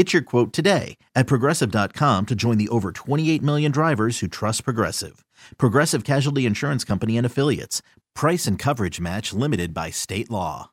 Get your quote today at progressive.com to join the over 28 million drivers who trust Progressive. Progressive Casualty Insurance Company and Affiliates. Price and coverage match limited by state law.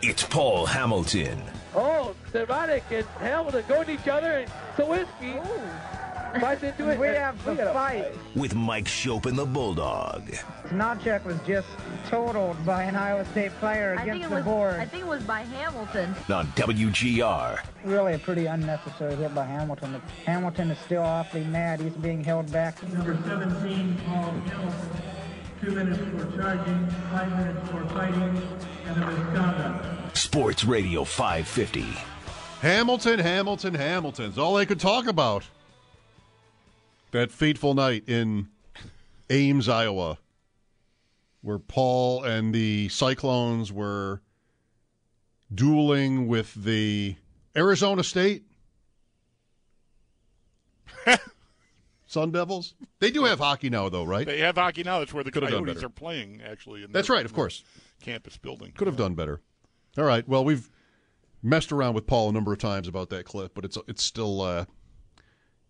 It's Paul Hamilton. Oh, Erotic and Hamilton go at each other and Sawinski. Fight into it. We have the fight. With Mike Schopp and the Bulldog. Snodcheck was just totaled by an Iowa State player I think against it the was. board. I think it was by Hamilton. On WGR. Really a pretty unnecessary hit by Hamilton. Hamilton is still awfully mad. He's being held back. Number 17, Paul Hamilton. Two minutes for charging, five minutes for fighting, and a misconduct. Sports Radio 550. Hamilton, Hamilton, Hamilton's all they could talk about. That fateful night in Ames, Iowa, where Paul and the Cyclones were dueling with the Arizona State Sun Devils. They do have hockey now, though, right? They have hockey now. That's where the Could Coyotes are playing, actually. In That's right, of course. Campus building. Could have done better. All right. Well, we've messed around with Paul a number of times about that clip, but it's it's still, uh,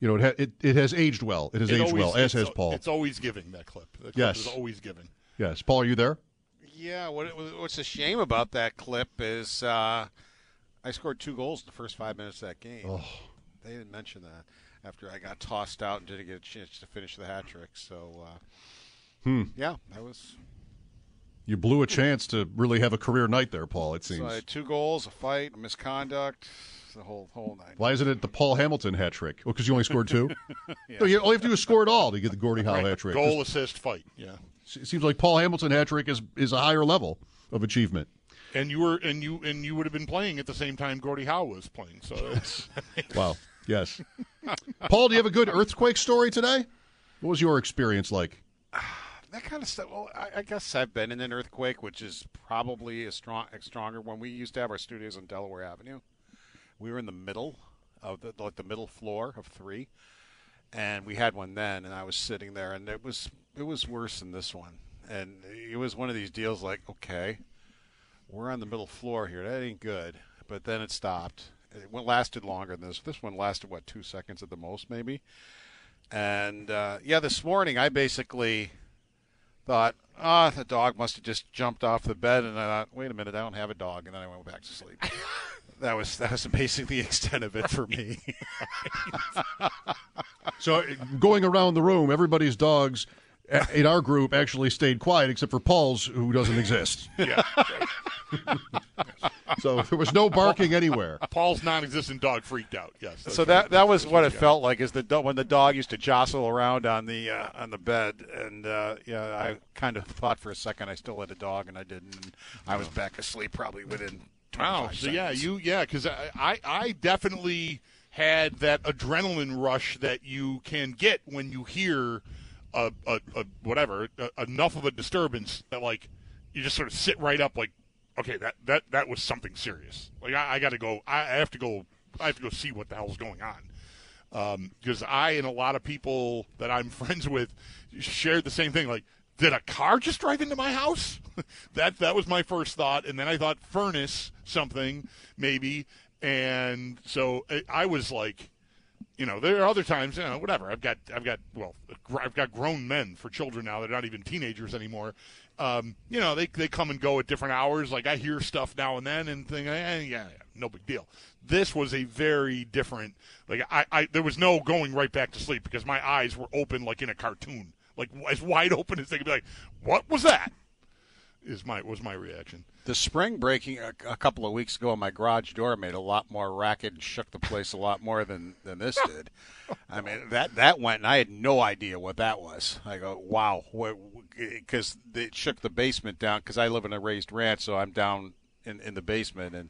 you know, it ha- it, it has aged well. It has It aged always- well, as has Paul. It's always giving that clip. That clip Yes. is always giving. Yes, Paul, are you there? Yeah, what, what's a shame about that clip is uh, I scored two goals in the first five minutes of that game. Oh. They didn't mention that after I got tossed out and didn't get a chance to finish the hat trick. So, uh, Hmm. yeah, that was. You blew a chance to really have a career night there, Paul. It So seems. I had two goals, a fight, misconduct, the whole whole night. Why isn't it the Paul Hamilton hat trick? Well, oh, because you only scored two. No, you, all you have to do is score it all to get the Gordie Howe hat trick. Goal, assist, fight. Yeah. It seems like Paul Hamilton hat trick is is a higher level of achievement. And you were and you and you would have been playing at the same time Gordie Howe was playing. So it's, Wow. Yes. Paul, do you have a good earthquake story today? What was your experience like? that kind of stuff. Well, I, I guess I've been in an earthquake, which is probably a strong, a stronger. When we used to have our studios on Delaware Avenue, we were in the middle of the like the middle floor of three, and we had one then, and I was sitting there, and it was it was worse than this one, and it was one of these deals like, okay, we're on the middle floor here, that ain't good, but then it stopped. It lasted longer than this. This one lasted what two seconds at the most, maybe. And uh, yeah, this morning I basically thought, ah, the dog must have just jumped off the bed, and I thought, wait a minute, I don't have a dog, and then I went back to sleep. that was that was basically the extent of it for me. So, going around the room, everybody's dogs in our group actually stayed quiet except for Paul's, who doesn't exist. yeah. So there was no barking anywhere. Paul's non-existent dog freaked out. Yes. that's so right. that that was what it felt like is the do- when the dog used to jostle around on the uh, on the bed, and uh, yeah, I kind of thought for a second I still had a dog, and I didn't. And I was back asleep probably within. 25 Wow. So yeah, you yeah, because I, I I definitely had that adrenaline rush that you can get when you hear a, a, a whatever a, enough of a disturbance that like you just sort of sit right up like okay that that that was something serious like I, I got to go I, I have to go I have to go see what the hell's going on um, because I and a lot of people that I'm friends with shared the same thing. Like, did a car just drive into my house? that that was my first thought, and then I thought furnace something maybe, and so I, I was like, you know, there are other times, you know, whatever. I've got I've got well, I've got grown men for children now. They're not even teenagers anymore. Um, you know, they they come and go at different hours. Like I hear stuff now and then and think, eh, yeah, yeah, no big deal. This was a very different. Like I, I, there was no going right back to sleep because my eyes were open like in a cartoon. Like as wide open as they could be. Like, what was that? Is my was my reaction. The spring breaking a, a couple of weeks ago, on my garage door made a lot more racket and shook the place a lot more than, than this did. I mean, that that went, and I had no idea what that was. I go, wow, because it shook the basement down. Because I live in a raised ranch, so I'm down in, in the basement, and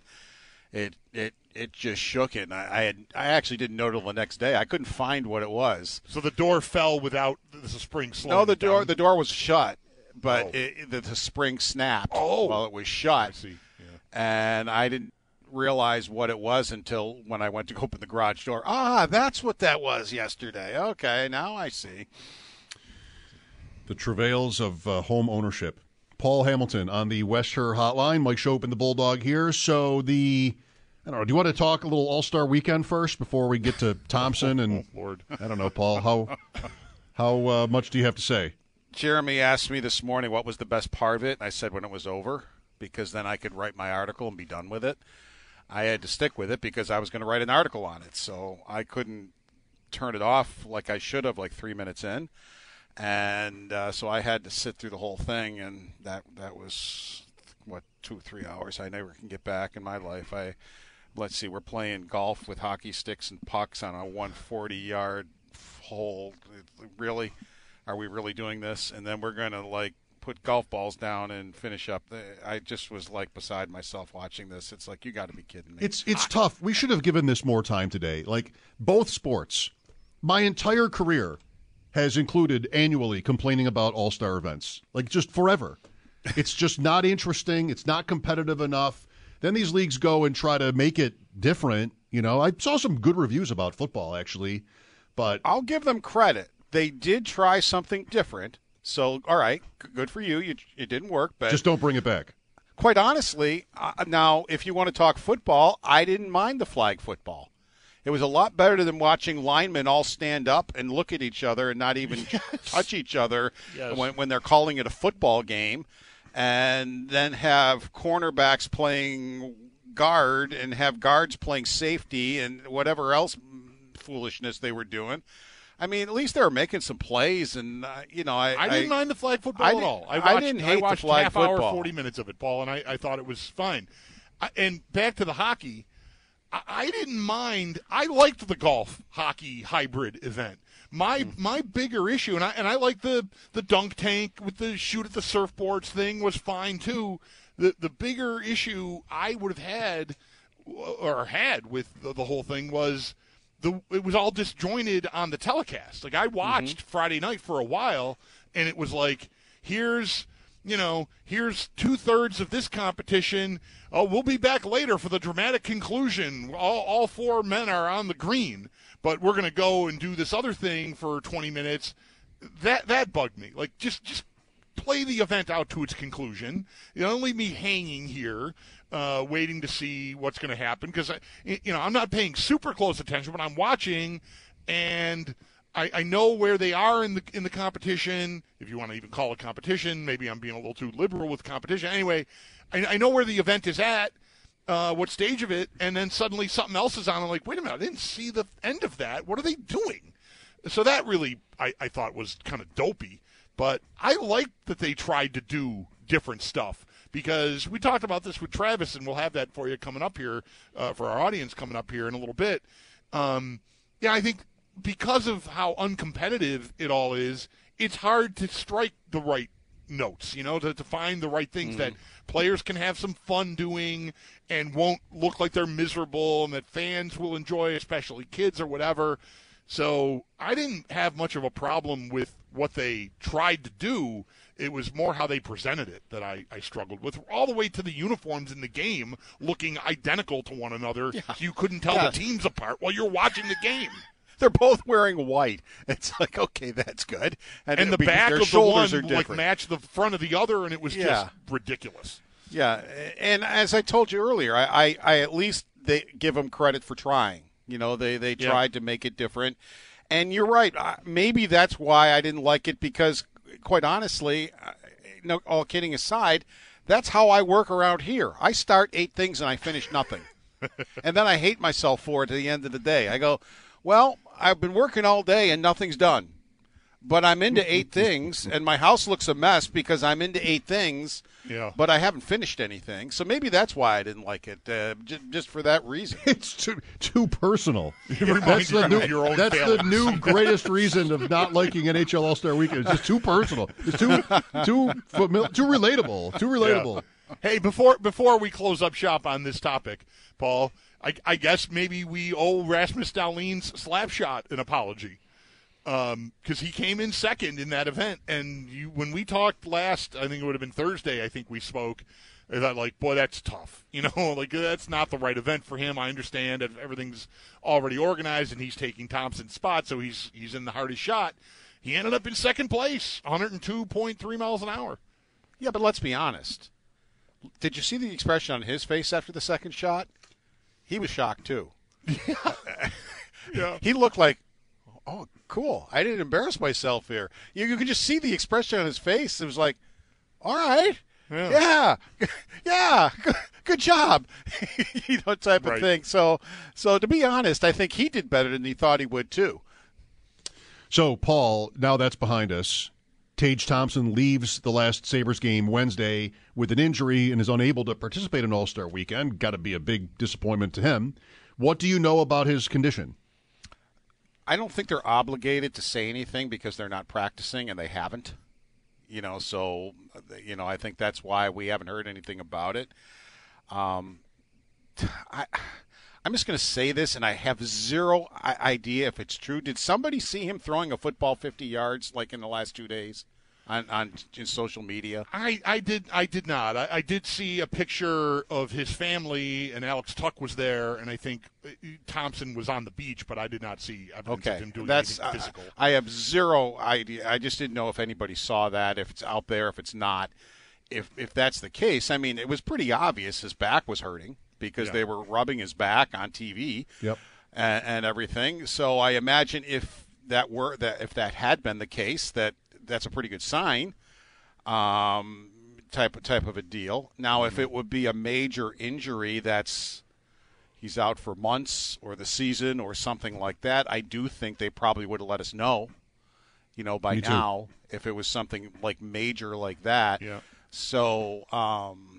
it it it just shook it. And I, I had I actually didn't know till the next day. I couldn't find what it was. So the door fell without the spring slowing. No, the door down. the door was shut, but Oh. it, the, the spring snapped Oh. while it was shut. I see. Yeah. and I didn't realize what it was until when I went to open the garage door. Ah, that's what that was yesterday. Okay, now I see. The travails of uh, home ownership. Paul Hamilton on the West Herr Hotline. Mike Schopp and the Bulldog here. So the, I don't know. Do you want to talk a little All Star Weekend first before we get to Thompson and Oh, Lord. I don't know, Paul. How how uh, much do you have to say? Jeremy asked me this morning what was the best part of it, and I said when it was over, because then I could write my article and be done with it. I had to stick with it because I was going to write an article on it, so I couldn't turn it off like I should have, like three minutes in, and uh, so I had to sit through the whole thing, and that that was what two or three hours. I never can get back in my life. I let's see, we're playing golf with hockey sticks and pucks on a 140 yard hole. Really, are we really doing this? And then we're to like put golf balls down and finish up. I just was like beside myself watching this. It's like you got to be kidding me. It's it's tough. We should have given this more time today. Like both sports, my entire career has included annually complaining about All Star events, like just forever. It's just not interesting. It's not competitive enough. Then these leagues go and try to make it different. You know, I saw some good reviews about football actually, but I'll give them credit. They did try something different. So, all right, good for you. you it didn't work, but just don't bring it back. quite honestly, uh, now if you want to talk football, I didn't mind the flag football. It was a lot better than watching linemen all stand up and look at each other and not even touch each other Yes. when, when they're calling it a football game, and then have cornerbacks playing guard and have guards playing safety and whatever else foolishness they were doing. I mean, at least they were making some plays, and uh, you know, I, I didn't mind the flag football I at all. I, I watched, didn't hate the watched flag half hour, football. forty minutes of it, Paul, and I, I thought it was fine. I, and back to the hockey, I, didn't mind. I liked the golf hockey hybrid event. My Hmm. my bigger issue, and I and I like the the dunk tank with the shoot at the surfboards thing was fine too. The the bigger issue I would have had or had with the, the whole thing was the it was all disjointed on the telecast. Like I watched Friday night for a while, and it was like, here's you know, here's two thirds of this competition. Oh, we'll be back later for the dramatic conclusion. All, all four men are on the green, but we're going to go and do this other thing for 20 minutes. That that bugged me. Like just just play the event out to its conclusion. You don't leave me hanging here, uh, waiting to see what's going to happen because you know I'm not paying super close attention, but I'm watching, and I, I know where they are in the in the competition. If you want to even call it competition, maybe I'm being a little too liberal with competition. Anyway, I, I know where the event is at. Uh, what stage of it, and then suddenly something else is on. I'm like, wait a minute, I didn't see the end of that. What are they doing? So that really, I, I thought was kind of dopey. But I like that they tried to do different stuff because we talked about this with Travis, and we'll have that for you coming up here uh, for our audience coming up here in a little bit. Um, yeah, I think because of how uncompetitive it all is, it's hard to strike the right notes, you know, to, to find the right things mm. that players can have some fun doing and won't look like they're miserable and that fans will enjoy, especially kids or whatever. So I didn't have much of a problem with what they tried to do. It was more how they presented it that I, I struggled with, all the way to the uniforms in the game looking identical to one another. So you couldn't tell Yeah. the teams apart while you're watching the game. They're both wearing white. It's like okay, that's good. And the back of the one are like matched the front of the other, and it was Yeah. just ridiculous. Yeah, and as I told you earlier, I, I, I at least they give them credit for trying. You know, they they Yeah. tried to make it different, and you're right. Maybe that's why I didn't like it because, quite honestly, no, all kidding aside, that's how I work around here. I start eight things and I finish nothing, and then I hate myself for it at the end of the day. I go, well, I've been working all day and nothing's done. but I'm into eight things, and my house looks a mess because I'm into eight things. Yeah. But I haven't finished anything, so maybe that's why I didn't like it. Uh, j- just for that reason. It's too too personal. reminds That's the new. your own That's the new greatest reason of not liking NHL All Star Weekend. It's just too personal. It's too too famil- too relatable. Too relatable. Hey, before before we close up shop on this topic, Paul, I, I guess maybe we owe Rasmus Dahlin's slap shot an apology um, because he came in second in that event. And you, when we talked last, I think it would have been Thursday. I think we spoke. I thought, like, boy, that's tough. You know, like that's not the right event for him. I understand everything's already organized, and he's taking Thompson's spot, so he's he's in the hardest shot. He ended up in second place, 102.3 miles an hour. Yeah, but let's be honest. Did you see the expression on his face after the second shot? He was shocked too. Yeah. He looked like, oh, cool. I didn't embarrass myself here. You, you could just see the expression on his face. It was like, all right, yeah, yeah, good, good job, you know, type of thing. So, so to be honest, I think he did better than he thought he would too. So, Paul, now that's behind us. Tage Thompson leaves the last Sabres game Wednesday with an injury and is unable to participate in All Star weekend. Got to be a big disappointment to him. What do you know about his condition? I don't think they're obligated to say anything because they're not practicing and they haven't. You know, so you know, I think that's why we haven't heard anything about it. Um, I, I'm just going to say this, and I have zero idea if it's true. Did somebody see him throwing a football 50 yards like in the last two days on on in social media? I, I did I did not. I, I did see a picture of his family, and Alex Tuch was there, and I think uh, Thompson was on the beach, but I did not see evidence of him doing that's anything I, physical. I have zero idea. I just didn't know if anybody saw that, if it's out there, if it's not. If if that's the case, I mean, it was pretty obvious his back was hurting because Yeah. they were rubbing his back on TV Yep. and, and everything. So I imagine if that were that if that had been the case, that that's a pretty good sign. Um, type type of a deal. Now, if it would be a major injury, that's he's out for months or the season or something like that. I do think they probably would have let us know. You know, by now, if it was something like major like that. Yeah. So, um,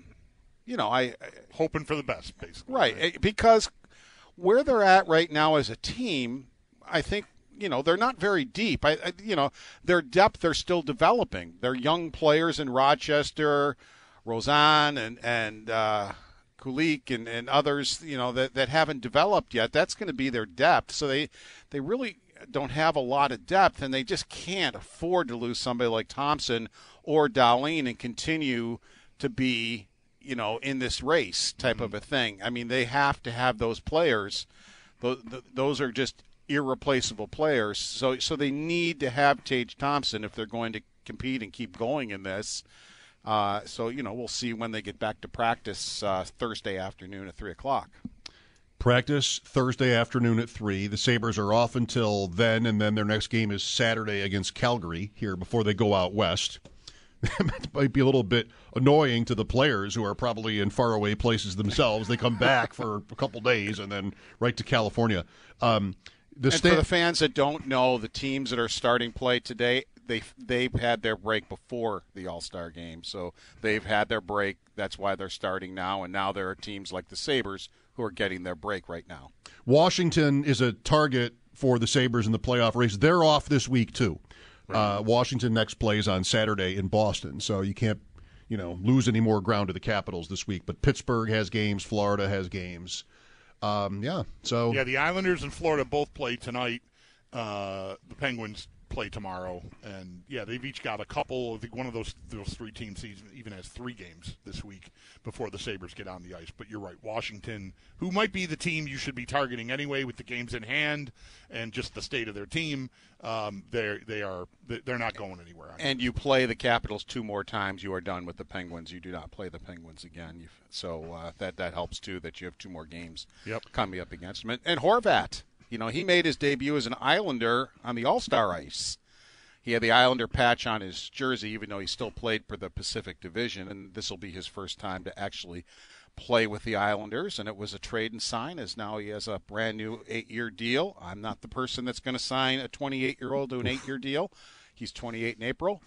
you know, I, I Hoping for the best, basically. Right, eh, because where they're at right now as a team, I think you know they're not very deep. I, I you know their depth they're still developing. They're young players in Rochester, Roseanne and and uh, Kulich and, and others you know that that haven't developed yet. That's going to be their depth. So they they really don't have a lot of depth, and they just can't afford to lose somebody like Thompson or Dahlin and continue to be you know, in this race type of a thing. I mean, they have to have those players. Those, those are just irreplaceable players. So, so they need to have Tage Thompson if they're going to compete and keep going in this. Uh, so, you know, we'll see when they get back to practice uh, Thursday afternoon at three o'clock. Practice Thursday afternoon at 3. The Sabres are off until then, and then their next game is Saturday against Calgary here before they go out west. it might be a little bit annoying to the players who are probably in faraway places themselves. They come back for a couple days and then right to California. Um, the sta- for the fans that don't know, the teams that are starting play today, they they've had their break before the All Star game, so they've had their break. That's why they're starting now, and now there are teams like the Sabres who are getting their break right now. Washington is a target for the Sabres in the playoff race. They're off this week, too. Uh, Washington next plays on Saturday in Boston, so you can't, you know, lose any more ground to the Capitals this week. But Pittsburgh has games, Florida has games. Um, yeah, so Yeah, the Islanders and Florida both play tonight. Uh, the Penguins play tomorrow, and yeah, they've each got a couple. I think one of those those three teams even- even has three games this week before the Sabres get on the ice. But you're right, Washington, who might be the team you should be targeting anyway, with the games in hand and just the state of their team. Um, they they are they're not going anywhere. And you play the Capitals two more times, you are done with the Penguins. You do not play the Penguins again. you so uh, that that helps too. That you have two more games Yep. coming up against them. And, and Horvat, you know, he made his debut as an Islander on the All Star ice. He had the Islander patch on his jersey, even though he still played for the Pacific Division, and this will be his first time to actually play with the Islanders. And it was a trade and sign, as now he has a brand new eight-year deal. I'm not the person that's going to sign a 28-year-old to an eight-year deal. He's 28 in April,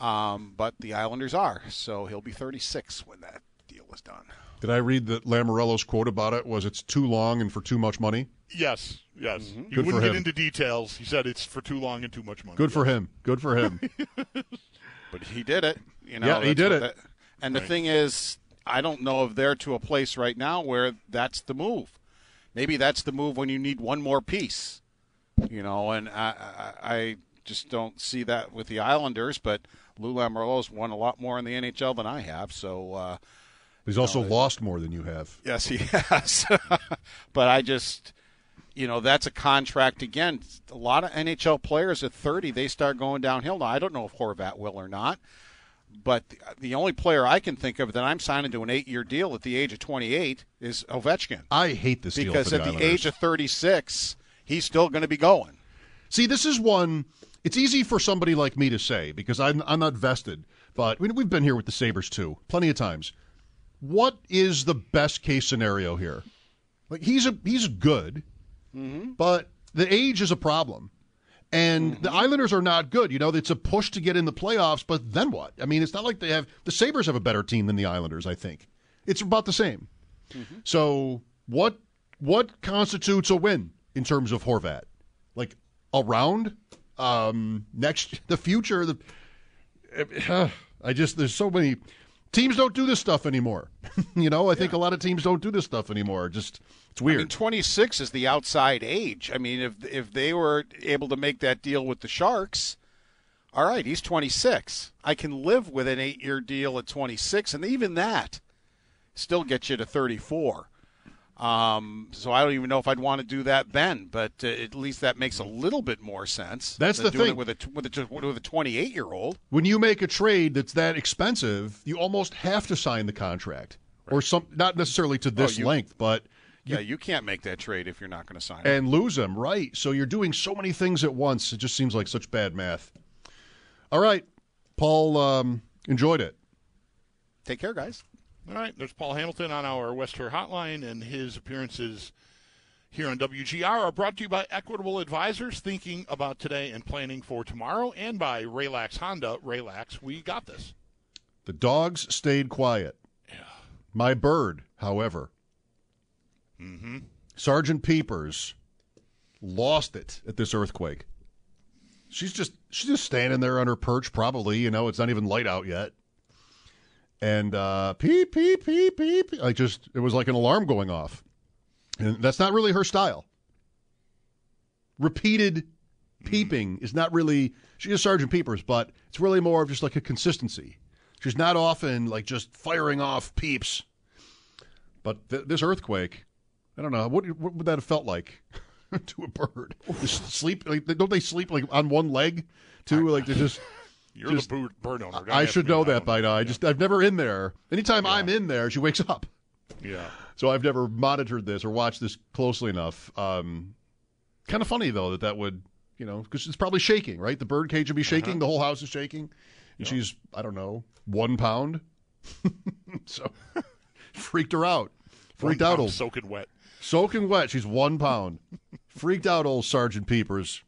um, but the Islanders are, so he'll be 36 when that deal is done. Did I read that Lamoriello's quote about it was it's too long and for too much money? Yes, yes. Mm-hmm. He Good wouldn't get into details. He said it's for too long and too much money. Good for him. Good for him. But he did it. You know, Yeah, he did it. that- and the thing is, I don't know if they're to a place right now where that's the move. Maybe that's the move when you need one more piece. You know, and I, I, I just don't see that with the Islanders. But Lou Lamoriello's won a lot more in the NHL than I have, so. Uh, He's also lost more than you have. Yes, he has. but I just, you know, that's a contract again. A lot of NHL players at 30, they start going downhill. Now, I don't know if Horvat will or not, but the, the only player I can think of that I'm signing to an eight year deal at the age of 28 is Ovechkin. I hate this deal Because for at the the age of 36, he's still going to be going. See, this is one. It's easy for somebody like me to say because I'm I'm not vested, but mean, we've been here with the Sabres too, plenty of times. What is the best case scenario here? Like he's a he's good, mm-hmm. but the age is a problem, and the mm-hmm. Islanders are not good. You know, it's a push to get in the playoffs, but then what? I mean, it's not like they have the Sabres have a better team than the Islanders. I think it's about the same. Mm-hmm. So what what constitutes a win in terms of Horvat? Like around um, next the future the I just there's so many teams don't do this stuff anymore. you know, I think a lot of teams don't do this stuff anymore. Just it's weird. I mean, 26 is the outside age. I mean, if if they were able to make that deal with the Sharks, all right, he's 26. I can live with an eight-year deal at 26, and even that still gets you to 34. Um, so I don't even know if I'd want to do that then, but uh, at least that makes a little bit more sense. That's the doing thing. It with a with a with a 28 year old. when you make a trade that's that expensive, you almost have to sign the contract. Or some not necessarily to this you- length, but Yeah, you can't make that trade if you're not going to sign it. and lose him, right? So you're doing so many things at once. It just seems like such bad math. All right, Paul um, enjoyed it. Take care, guys. All right, there's Paul Hamilton on our West hotline, and his appearances here on WGR are brought to you by Equitable Advisors, thinking about today and planning for tomorrow, and by Relax Honda. Relax, we got this. The dogs stayed quiet. My bird, however, Mm-hmm. Sergeant Peepers lost it at this earthquake. She's just she's just standing there on her perch, probably. You know, it's not even light out yet. And uh, peep peep peep peep. I just it was like an alarm going off, and that's not really her style. Repeated peeping is not really. She is Sergeant Peepers, but it's really more of just like a consistency. She's not often like just firing off peeps. But th- this earthquake, I don't know. What, what would that have felt like to a bird? Just sleep? Like, don't they sleep like on one leg too? Like they just. You're just- the bird, owner. I should know that by now. I just I've never in there. Anytime I'm in there, she wakes up. Yeah. So I've never monitored this or watched this closely enough. Um, kind of funny though that that would you know because it's probably shaking, right? The bird cage would be shaking. The whole house is shaking, and she's I don't know one pound. so freaked her out. Freaked out old soaking wet. soaking wet. She's one pound. freaked out old Sergeant Peepers,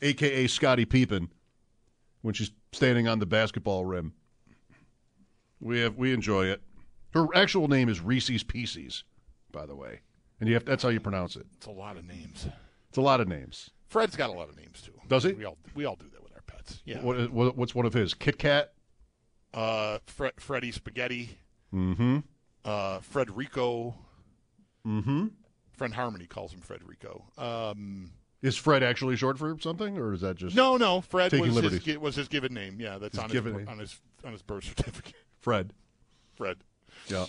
aka Scotty Peepin, when she's standing on the basketball rim. We have we enjoy it. Her actual name is Reese's Pieces, by the way, and you have that's how you pronounce it. It's a lot of names. It's a lot of names. Fred's got a lot of names too. Does he? We all we all do that with our pets. Yeah. What, what what's one of his? Kit Kat. Uh, Fred, Freddy Spaghetti. Mm-hmm. Uh, Frederico. Mm-hmm. Friend Harmony calls him Frederico. Um, Is Fred actually short for something, or is that just no, no, Fred Taking was his, liberties. gi- was his given name. Yeah, that's His on given his name. on his on his birth certificate. Fred? Fred. Yeah,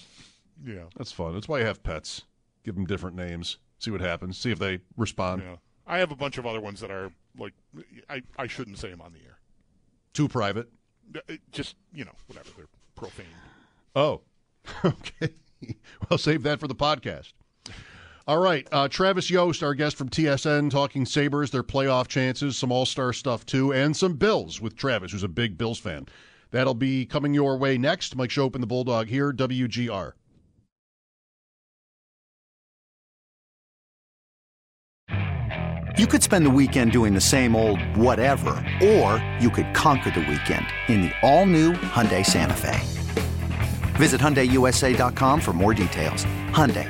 Yeah. that's fun. That's why you have pets. Give them different names. See what happens. See if they respond. Yeah. I have a bunch of other ones that are like I, I shouldn't say them on the air. Too private. Uh, Just you know whatever they're profane. Oh, okay. well, save that for the podcast. All right. Uh, Travis Yost, our guest from TSN, talking Sabres, their playoff chances, some all star stuff too, and some Bills with Travis, who's a big Bills fan. That'll be coming your way next. Mike Schopp and the Bulldog here, WGR. You could spend the weekend doing the same old whatever, or you could conquer the weekend in the all-new Hyundai Santa Fe. Visit HyundaiUSA.com for more details. Hyundai,